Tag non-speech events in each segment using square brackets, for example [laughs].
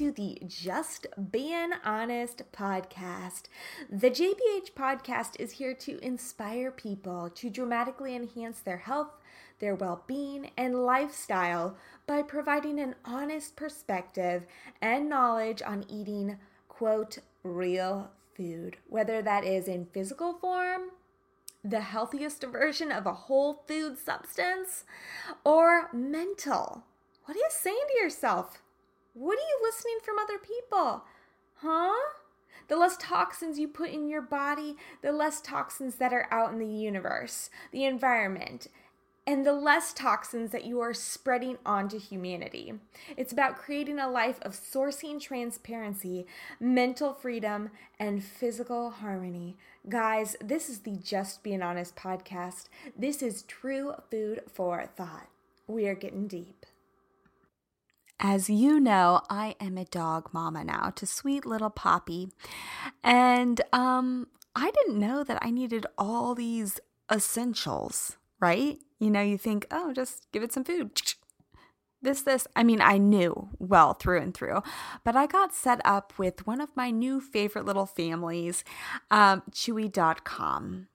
to the Just Being Honest podcast. The JBH podcast is here to inspire people to dramatically enhance their health, their well being, and lifestyle by providing an honest perspective and knowledge on eating, quote, real food, whether that is in physical form the healthiest version of a whole food substance or mental. What are you saying to yourself? What are you listening from other people? Huh? The less toxins you put in your body, the less toxins that are out in the universe, the environment, and the less toxins that you are spreading onto humanity. It's about creating a life of sourcing transparency, mental freedom, and physical harmony. Guys, this is the Just Being Honest podcast. This is true food for thought. We are getting deep. As you know, I am a dog mama now to sweet little Poppy. And um I didn't know that I needed all these essentials, right? You know, you think, "Oh, just give it some food." [tsk] This, this, I mean, I knew well through and through, but I got set up with one of my new favorite little families, um, Chewy.com.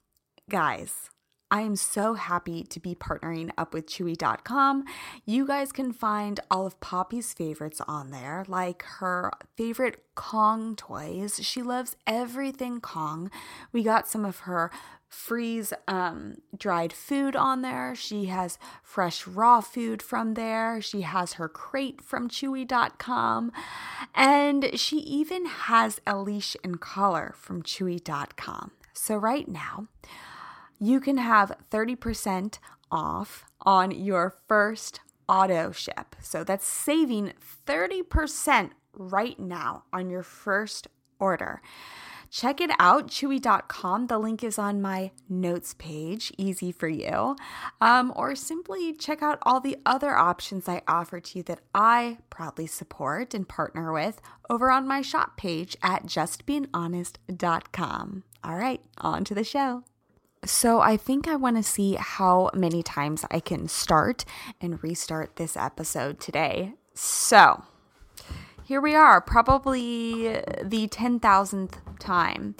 Guys, I am so happy to be partnering up with Chewy.com. You guys can find all of Poppy's favorites on there, like her favorite Kong toys. She loves everything Kong. We got some of her freeze um, dried food on there. She has fresh raw food from there. She has her crate from Chewy.com. And she even has a leash and collar from Chewy.com. So, right now, you can have 30% off on your first auto ship. So that's saving 30% right now on your first order. Check it out, chewy.com. The link is on my notes page, easy for you. Um, or simply check out all the other options I offer to you that I proudly support and partner with over on my shop page at justbeinghonest.com. All right, on to the show. So, I think I want to see how many times I can start and restart this episode today. So, here we are, probably the 10,000th time.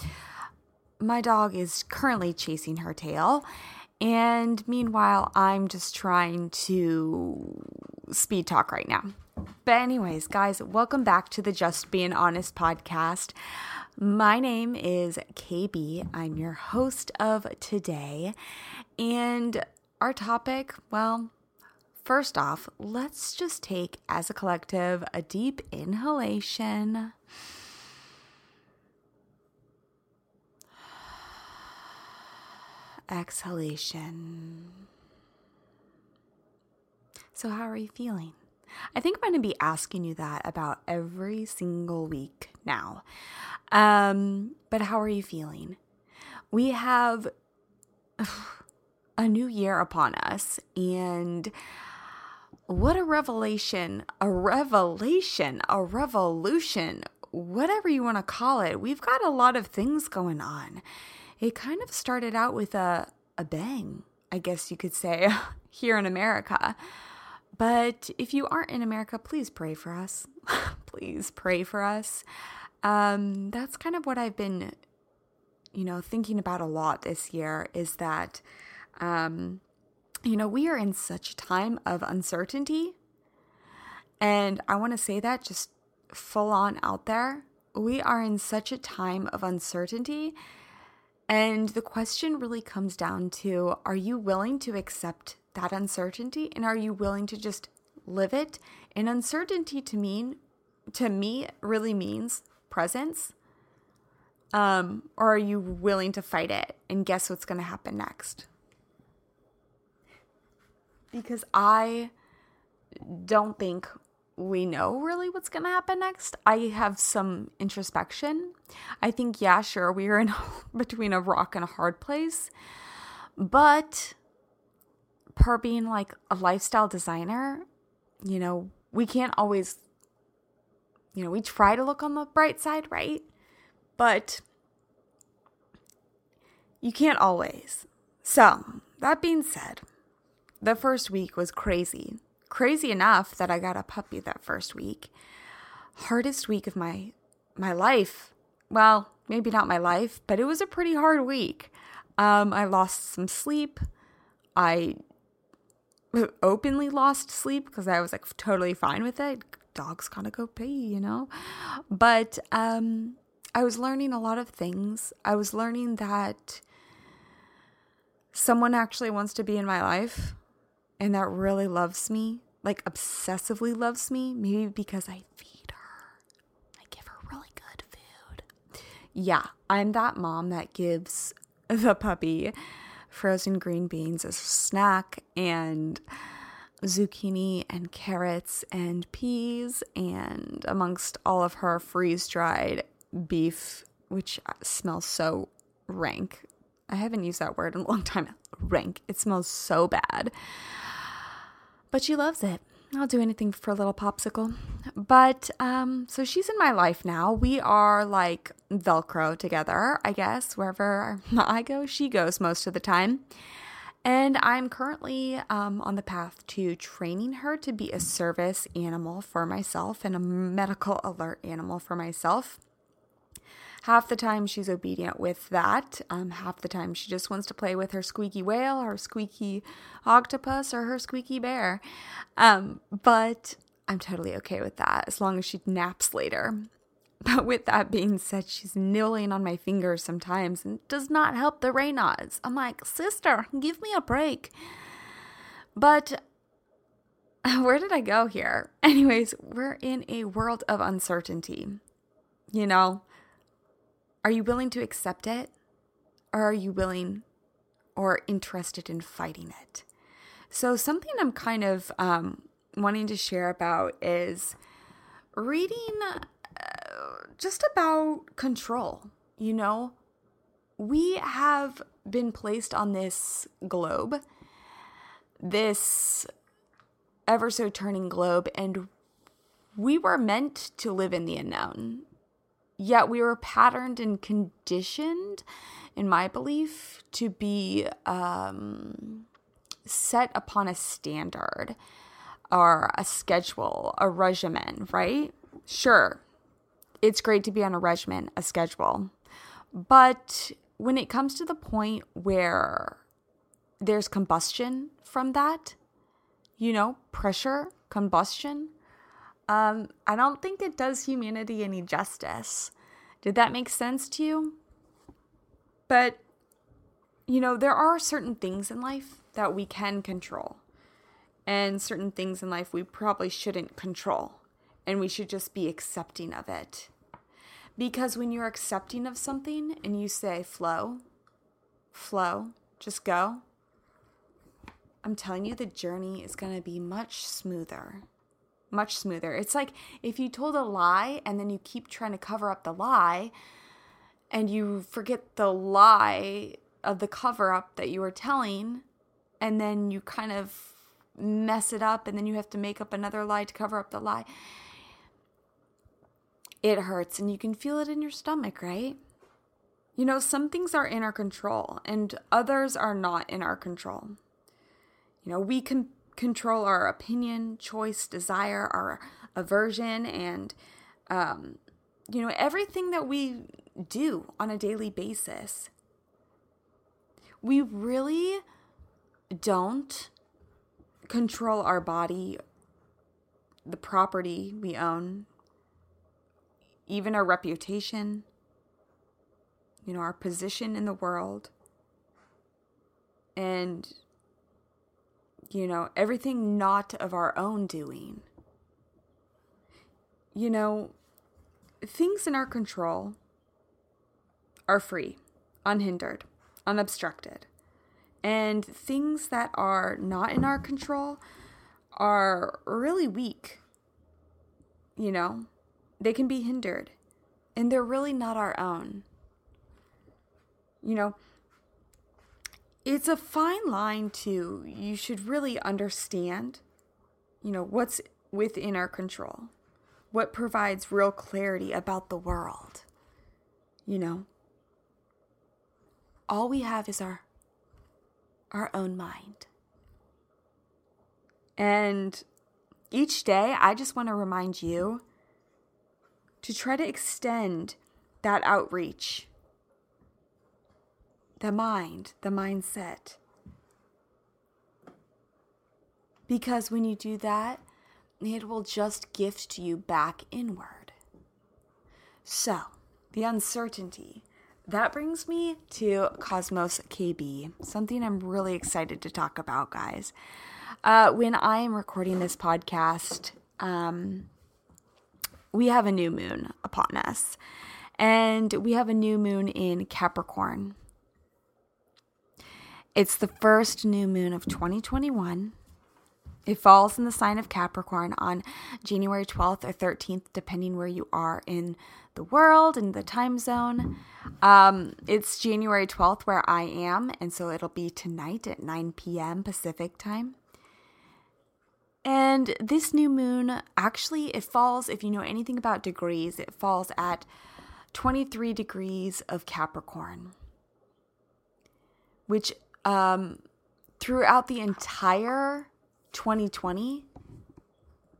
My dog is currently chasing her tail, and meanwhile, I'm just trying to speed talk right now. But, anyways, guys, welcome back to the Just Being Honest podcast. My name is KB. I'm your host of today. And our topic, well, first off, let's just take as a collective a deep inhalation. Exhalation. So, how are you feeling? I think I'm going to be asking you that about every single week now. Um, but how are you feeling? We have [sighs] a new year upon us, and what a revelation! A revelation, a revolution, whatever you want to call it. We've got a lot of things going on. It kind of started out with a, a bang, I guess you could say, [laughs] here in America. But if you aren't in America, please pray for us. [laughs] please pray for us. Um, that's kind of what I've been, you know, thinking about a lot this year is that, um, you know, we are in such a time of uncertainty. And I want to say that just full on out there. We are in such a time of uncertainty. And the question really comes down to are you willing to accept that uncertainty and are you willing to just live it and uncertainty to mean to me really means presence um or are you willing to fight it and guess what's going to happen next because i don't think we know really what's going to happen next. I have some introspection. I think, yeah, sure, we are in [laughs] between a rock and a hard place. But per being like a lifestyle designer, you know, we can't always, you know, we try to look on the bright side, right? But you can't always. So, that being said, the first week was crazy. Crazy enough that I got a puppy that first week. hardest week of my my life. Well, maybe not my life, but it was a pretty hard week. Um, I lost some sleep. I [laughs] openly lost sleep because I was like totally fine with it. Dogs gotta go pee, you know? But um, I was learning a lot of things. I was learning that someone actually wants to be in my life and that really loves me, like obsessively loves me, maybe because I feed her. I give her really good food. Yeah, I'm that mom that gives [laughs] the puppy frozen green beans as a snack and zucchini and carrots and peas and amongst all of her freeze dried beef which smells so rank. I haven't used that word in a long time. Rank. It smells so bad. But she loves it. I'll do anything for a little popsicle. But um, so she's in my life now. We are like Velcro together, I guess. Wherever I go, she goes most of the time. And I'm currently um, on the path to training her to be a service animal for myself and a medical alert animal for myself. Half the time she's obedient with that. Um, half the time she just wants to play with her squeaky whale, her squeaky octopus, or her squeaky bear. Um, but I'm totally okay with that as long as she naps later. [laughs] But with that being said, she's nibbling on my fingers sometimes and does not help the Raynaud's. I'm like, sister, give me a break. But [laughs] where did I go here? [laughs] Anyways, we're in a world of uncertainty. You know, are you willing to accept it? Or are you willing or interested in fighting it? So, something I'm kind of um, wanting to share about is reading uh, just about control. You know, we have been placed on this globe, this ever so turning globe, and we were meant to live in the unknown. Yet we were patterned and conditioned, in my belief, to be um, set upon a standard or a schedule, a regimen, right? Sure, it's great to be on a regimen, a schedule. But when it comes to the point where there's combustion from that, you know, pressure, combustion, um, I don't think it does humanity any justice. Did that make sense to you? But, you know, there are certain things in life that we can control, and certain things in life we probably shouldn't control, and we should just be accepting of it. Because when you're accepting of something and you say, flow, flow, just go, I'm telling you, the journey is going to be much smoother much smoother. It's like if you told a lie and then you keep trying to cover up the lie and you forget the lie of the cover up that you were telling and then you kind of mess it up and then you have to make up another lie to cover up the lie. It hurts and you can feel it in your stomach, right? You know, some things are in our control and others are not in our control. You know, we can control our opinion, choice, desire, our aversion, and, um, you know, everything that we do on a daily basis. We really don't control our body, the property we own, even our reputation, you know, our position in the world. And you know, everything not of our own doing. You know, things in our control are free, unhindered, unobstructed. And things that are not in our control are really weak. You know, they can be hindered, and they're really not our own. You know, it's a fine line too. you should really understand you know what's within our control what provides real clarity about the world you know all we have is our our own mind and each day i just want to remind you to try to extend that outreach, the mind, the mindset. Because when you do that, it will just gift you back inward. So, the uncertainty. That brings me to Cosmos KB, something I'm really excited to talk about, guys. Uh, when I am recording this podcast, um, we have a new moon upon us, and we have a new moon in Capricorn. It's the first new moon of 2021. It falls in the sign of Capricorn on January 12th or 13th, depending where you are in the world and the time zone. Um, it's January 12th where I am, and so it'll be tonight at 9 p.m. Pacific time. And this new moon actually it falls if you know anything about degrees, it falls at 23 degrees of Capricorn. Which um throughout the entire 2020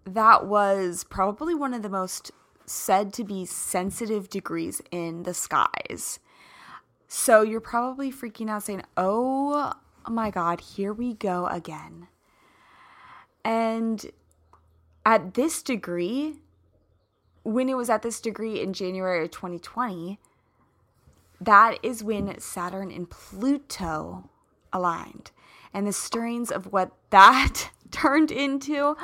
that was probably one of the most said to be sensitive degrees in the skies. So you're probably freaking out saying, "Oh my god, here we go again." And at this degree, when it was at this degree in January of 2020, that is when Saturn and Pluto aligned. And the stirrings of what that [laughs] turned into,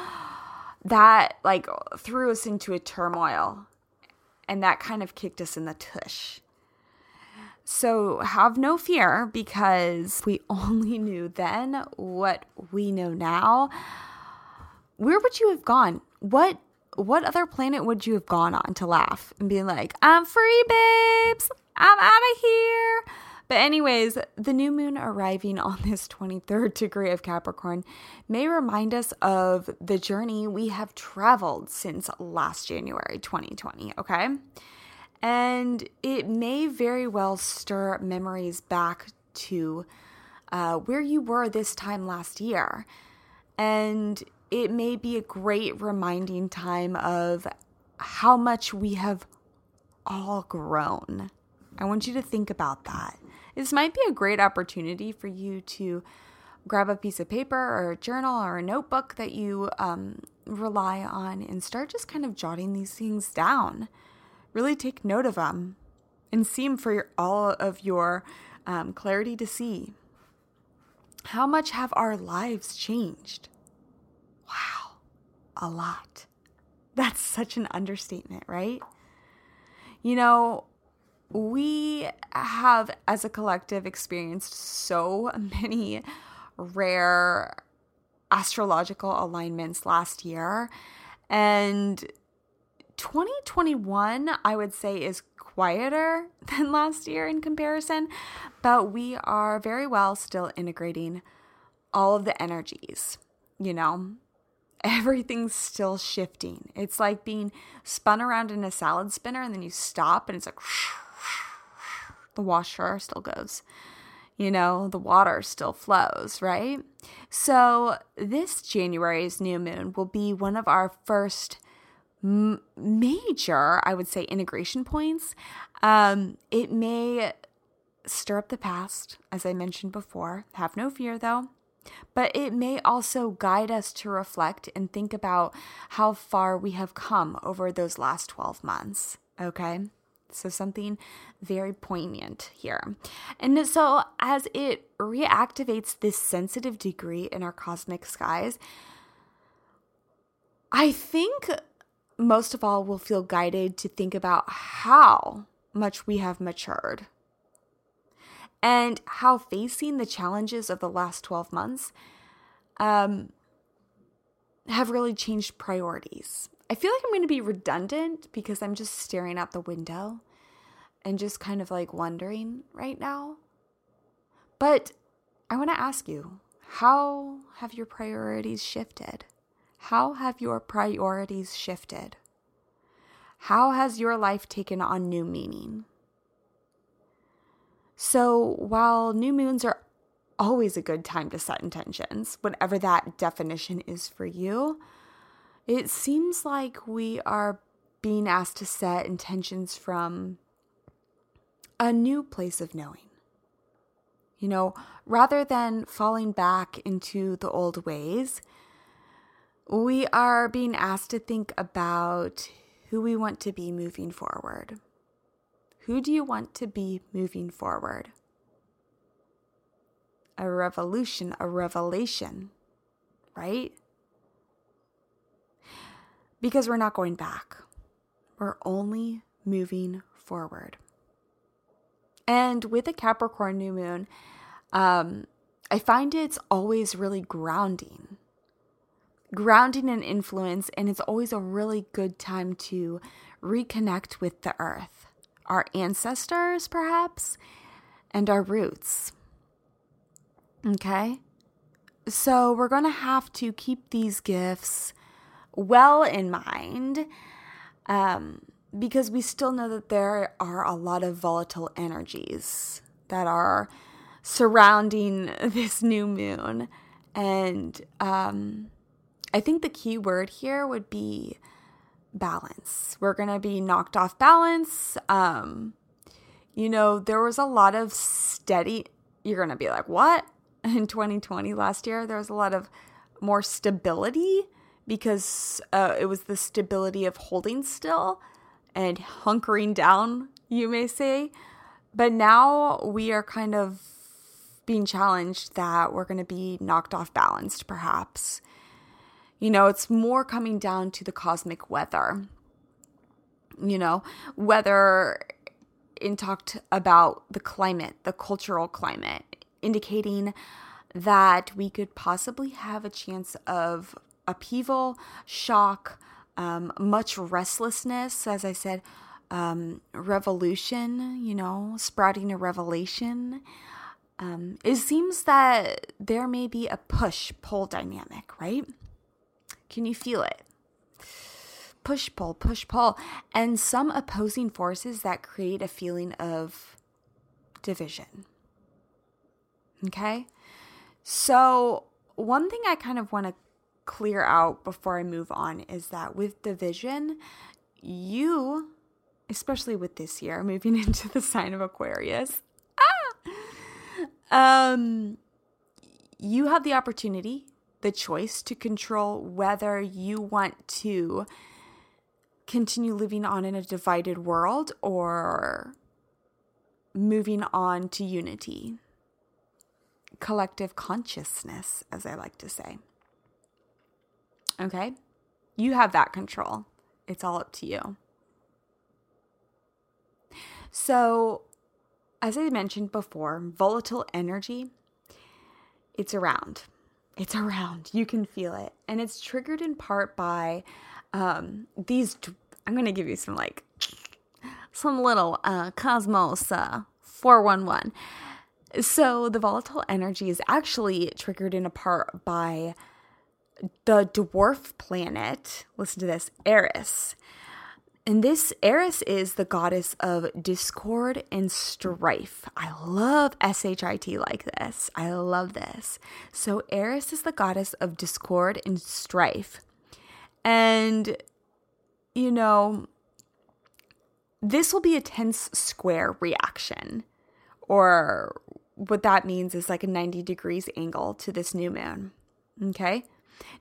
that like threw us into a turmoil. And that kind of kicked us in the tush. So have no fear because we [laughs] only knew then what we know now where would you have gone? What what other planet would you have gone on to laugh and be like, I'm free, babes. I'm out of here. But, anyways, the new moon arriving on [laughs] this 23rd degree of Capricorn may remind us of the journey we have traveled since last January 2020, okay? And it may very well stir memories back to uh, where you were this time last year. And it may be a great reminding time of how much we have all grown. I want you to think about that. This might be a great opportunity for you to grab a piece of paper or a journal or a notebook that you um, rely on and start just kind of jotting these things down. Really take note of them and see them for your, all of your um, clarity to see. How much have our lives changed? Wow, a lot. That's such an understatement, right? You know, we have, as a collective, experienced so many rare astrological alignments last year. And 2021, I would say, is quieter [laughs] than last year in comparison, but we are very well still integrating all of the energies, you know, everything's still shifting. It's like being spun around in a salad spinner and then you stop and it's like the washer still goes. You know, the water still flows, right? So, this January's new moon will be one of our first m- major, I would say, integration points. Um, it may stir up the past, as I mentioned before. Have no fear, though. But it may also guide us to reflect and think about how far we have come over those last 12 months. Okay. So, something very poignant here. And so, as it reactivates this sensitive degree in our cosmic skies, I think most of all we'll feel guided to think about how much we have matured and how facing the challenges of the last 12 months um, have really changed priorities. I feel like I'm going to be redundant because I'm just staring out the window and just kind of like wondering right now. But I want to ask you how have your priorities shifted? How have your priorities shifted? How has your life taken on new meaning? So while new moons are always a good time to set intentions, whatever that definition is for you, it seems like we are being asked to set intentions from a new place of knowing. You know, rather than falling back into the old ways, we are being asked to think about who we want to be moving forward. Who do you want to be moving forward? A revolution, a revelation, right? Because we're not going back, we're only moving forward. And with a Capricorn new moon, um, I find it's always really grounding. Grounding and influence, and it's always a really good time to reconnect with the earth, our ancestors, perhaps, and our roots. Okay? So we're going to have to keep these gifts well in mind um, because we still know that there are a lot of volatile energies that are surrounding [laughs] this new moon. And um, I think the key word here would be balance. We're going to be knocked off balance. Um, you know, there was a lot of steady, you're going to be like, what? [laughs] In 2020 last year, there was a lot of more stability because uh, it was the stability of holding still and hunkering down, you may say. But now we are kind of being challenged that we're going to be knocked off balanced, perhaps. You know, it's more coming down to the cosmic weather. You know, weather in talked about the climate, the cultural climate, indicating that we could possibly have a chance of upheaval, shock, um, much restlessness, as I said, um, revolution, you know, sprouting a revelation. Um, it seems that there may be a push pull dynamic, right? Can you feel it? Push pull, push pull, and some opposing forces that create a feeling of division. Okay? So, one thing I kind of want to clear out before I move on is that with division, you, especially with this year, [laughs] moving into the sign of Aquarius, ah, um, you have the opportunity, the choice to control whether you want to continue living on in a divided world or moving on to unity, collective consciousness, as I like to say. Okay? You have that control. It's all up to you. So, as I mentioned before, volatile energy, it's around. It's [laughs] around. You can feel it. And it's triggered in part by um, these. I'm going to give you some like [laughs] some little uh, Cosmos uh, 411. So, the volatile energy is actually triggered in a part by the dwarf planet, listen to this, Eris. And this Eris is the goddess of discord and strife. I love SHIT like this. I love this. So, Eris is the goddess of discord and strife. And, you know, this will be a tense square reaction, or what that means is like a 90 degrees angle to this new moon. Okay.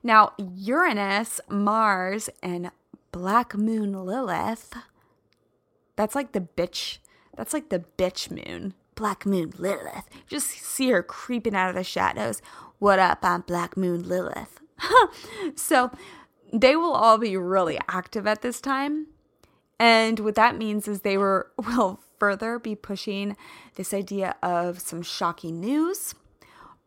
Now, Uranus, Mars, and Black Moon Lilith, that's like the bitch, that's like the bitch moon. Black Moon Lilith. Just see her creeping out of the shadows. What up? I'm Black Moon Lilith. [laughs] so they will all be really active at this time. And what that means is they were [laughs] will further be pushing this idea of some shocking news,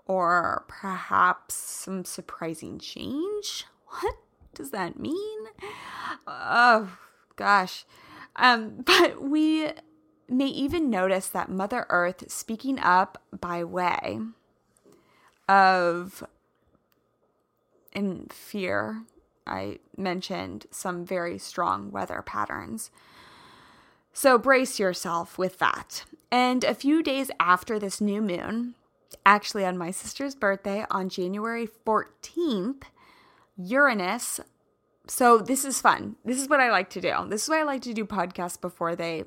or perhaps some surprising change. [laughs] What does that mean? Oh, gosh. Um, [laughs] but we may even notice that Mother Earth speaking up by way of in fear. I mentioned some very strong weather patterns. So brace yourself with that. And a few days after this new moon, actually on my sister's birthday on January 14th, Uranus so this is fun. This is what I like to do. This is why I like to do podcasts before they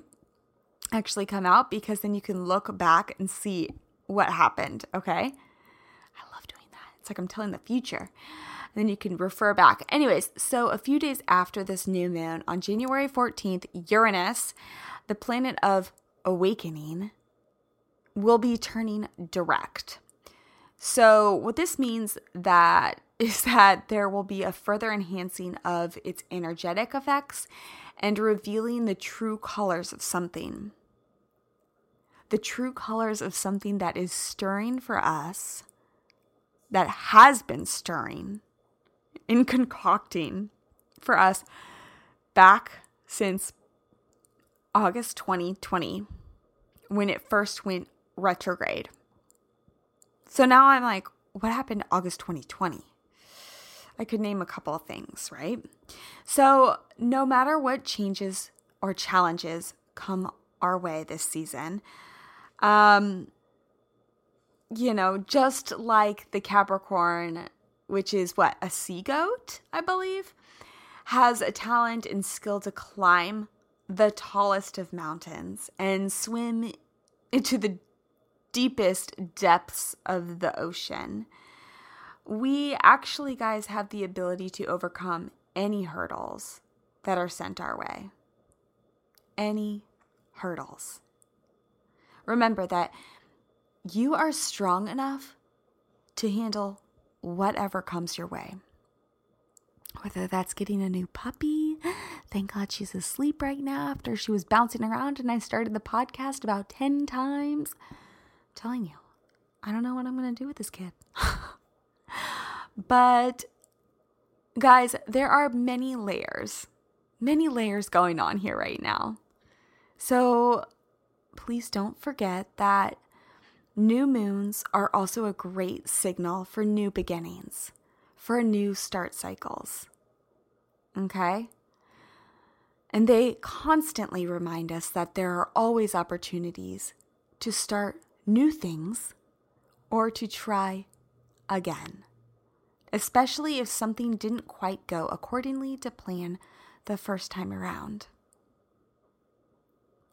actually come out because then you can look back and see what happened. Okay. I love doing that. It's like I'm telling the future. Then you can refer back. Anyways, so a few days after this new moon, on January 14th, Uranus, the planet of awakening, will be turning direct. So what this means that [laughs] is that there will be a further enhancing of its energetic effects and revealing the true colors of something. The true colors of something that is stirring for us, that has been stirring and concocting for us back since August 2020 when it first went retrograde. So now I'm like, what happened August 2020? I could name a couple of things, right? So, no matter what changes or challenges come our way this season, um, you know, just like the Capricorn, which is what, a sea goat, I believe, has a talent and skill to climb the tallest of mountains and swim into the deepest depths of the ocean we actually, guys, have the ability to overcome any hurdles that are sent our way. Any hurdles. Remember that you are strong enough to handle whatever comes your way. Whether that's getting a new puppy, thank God she's asleep right now after she was bouncing around and I started the podcast about 10 times. I'm telling you, I don't know what I'm going to do with this kid. [laughs] But guys, there are many layers, many layers going on here right now. So please don't forget that new moons are also a great signal for new beginnings, for new start cycles. Okay? And they constantly remind us that there are always opportunities to start new things or to try again especially if something didn't quite go accordingly to plan the first time around.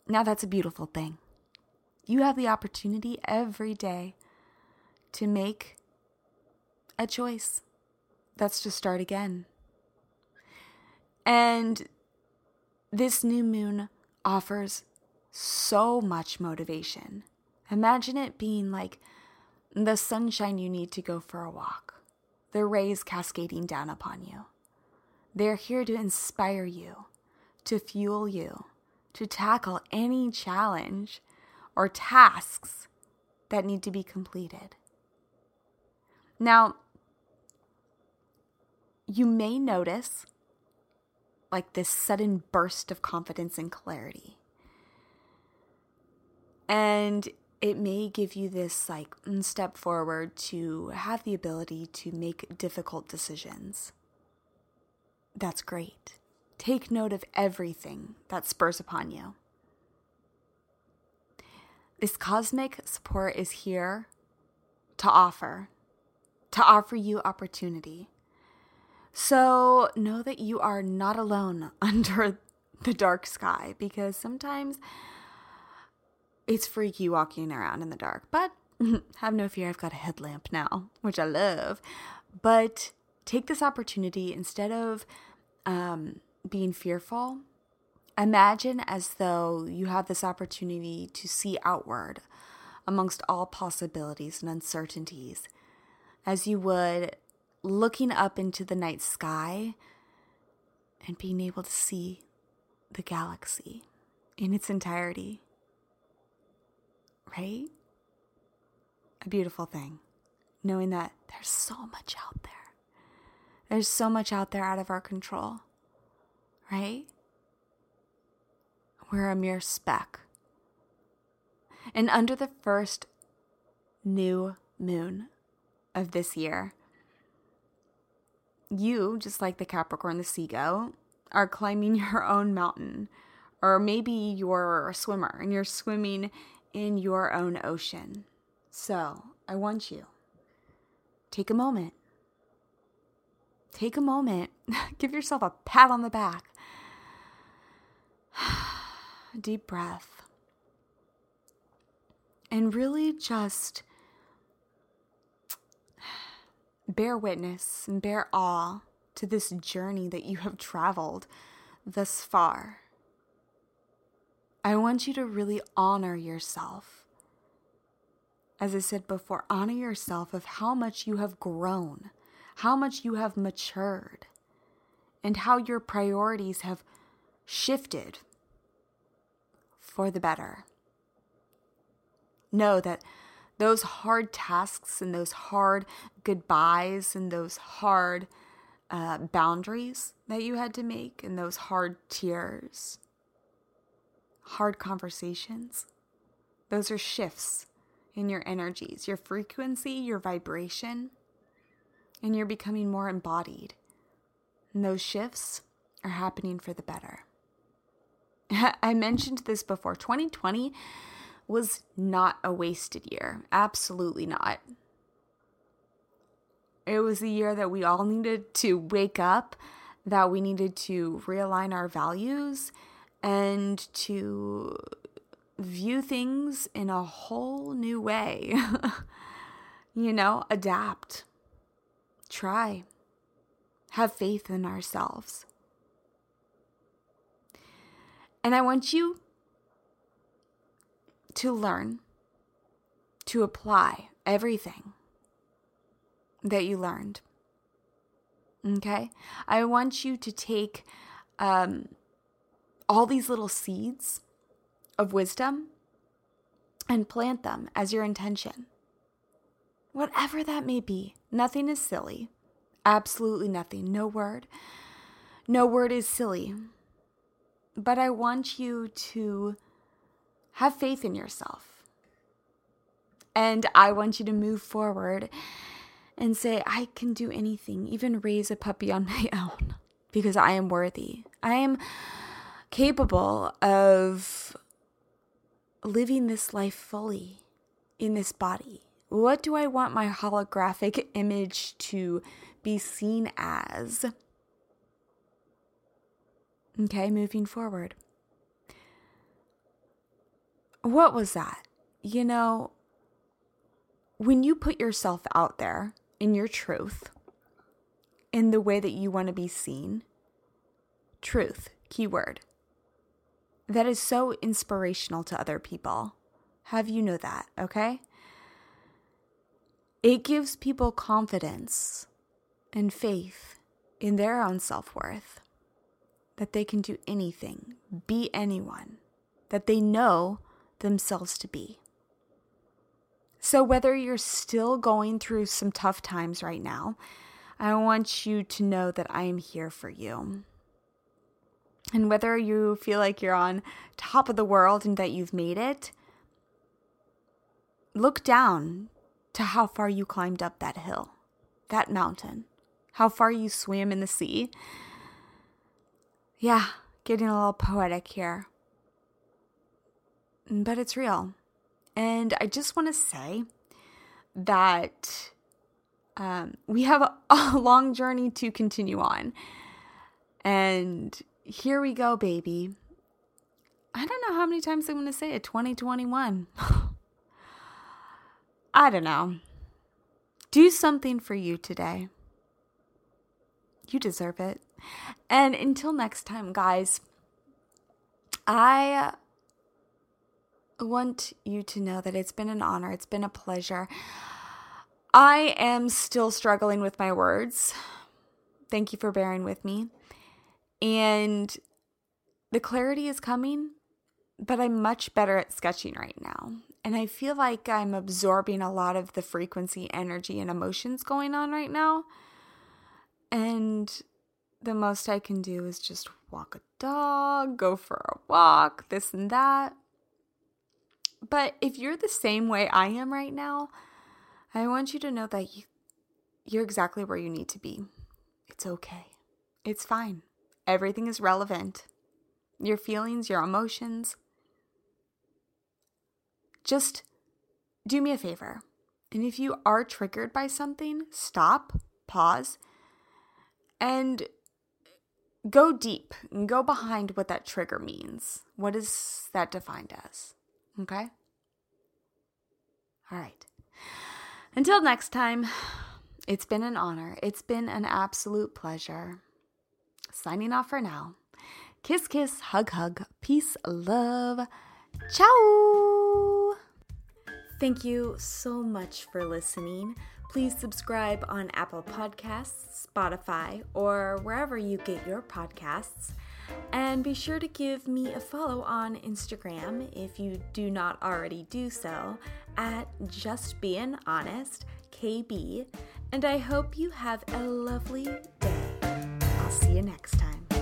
Now, that's a beautiful thing. You have the opportunity every day to make a choice. That's to start again. And this new moon offers so much motivation. Imagine it being like the sunshine you need to go for a walk the rays cascading down upon you. They are here to inspire you, to fuel you, to tackle any challenge or tasks that need to be completed. Now, you may notice like this sudden burst of confidence and clarity. And it may give you this like mm, step forward to have the ability to make difficult decisions. That's great. Take note of everything that spurs upon you. This cosmic support is here to offer, to offer you opportunity. So know that you are not alone [laughs] under the dark sky because sometimes it's freaky walking around in the dark, but [laughs] have no fear, I've got a headlamp now, which I love. But take this opportunity instead of um, being fearful. Imagine as though you have this opportunity to see outward amongst all possibilities and uncertainties, as you would looking up into the night sky and being able to see the galaxy in its entirety right? A beautiful thing, knowing that there's so much out there. There's so much out there out of our control, right? We're a mere speck. And under the first new moon of this year, you, just like the Capricorn, the seagull, are climbing [laughs] your own mountain. Or maybe you're a swimmer and you're swimming in your own ocean. So I want you take a moment take a moment, [laughs] give yourself a pat on the back. [sighs] [sighs] Deep breath. And really just bear witness and bear awe to this journey that you have traveled thus far. I want you to really honor yourself. As I said before, honor yourself of how much you have grown, how much you have matured, and how your priorities have shifted for the better. Know that those hard tasks and those hard goodbyes and those hard uh, boundaries that you had to make and those hard tears, hard conversations, those are shifts in your energies, your frequency, your vibration, and you're becoming more embodied. And those shifts are happening for the better. [laughs] I mentioned this before 2020 was not a wasted year. Absolutely not. It was the year that we all needed to wake up, that we needed to realign our values and to view things in a whole new way. [laughs] you know, adapt, try, have faith in ourselves. And I want you to learn to apply everything that you learned. Okay? I want you to take um, all these little seeds of wisdom and plant them as your intention. Whatever that may be, nothing is silly. Absolutely nothing. No word. No word is silly. But I want you to have faith in yourself. And I want you to move forward and say, I can do anything, even raise a puppy on my [laughs] own, because I am worthy. I am capable of living this life fully in this body. What do I want my holographic image to be seen as? Okay, moving forward. What was that? You know, when you put yourself out there in your truth, in the way that you want to be seen, truth, keyword, that is so inspirational to other people. Have you know that, okay? It gives people confidence and faith in their own self worth that they can do anything, be anyone, that they know themselves to be. So, whether you're still going through some tough times right now, I want you to know that I am here for you. And whether you feel like you're on top of the world and that you've made it, look down to how far you climbed up that hill, that mountain, how far you swam in the sea. Yeah, getting a little poetic here but it's real. And I just want to say that um, we have a, [laughs] a long journey to continue on. And here we go, baby. I don't know how many times I'm going to say it 2021. [sighs] I don't know. Do something for you today. You deserve it. And until next time, guys, I want you to know that it's been an honor, it's been a pleasure. I am still struggling with my words. Thank you for bearing with me. And the clarity is coming, but I'm much better at sketching right now. And I feel like I'm absorbing a lot of the frequency, energy, and emotions going on right now. And the most I can do is just walk a dog, go for a walk, this and that. But if you're the same way I am right now, I want you to know that you, you're exactly where you need to be. It's okay. It's fine. Everything is relevant. Your feelings, your emotions. Just do me a favor. And if you are triggered by something, stop, pause, and go deep and go behind what that trigger means. What is that defined as? Okay? All right. Until next time, it's been an honor. It's been an absolute pleasure. Signing off for now. Kiss, kiss, hug, hug, peace, love. Ciao! Thank you so much for listening. Please subscribe on Apple Podcasts, Spotify, or wherever you get your podcasts. And be sure to give me a follow on Instagram if you do not already do so at Just Being Honest KB. And I hope you have a lovely day. I'll see you next time.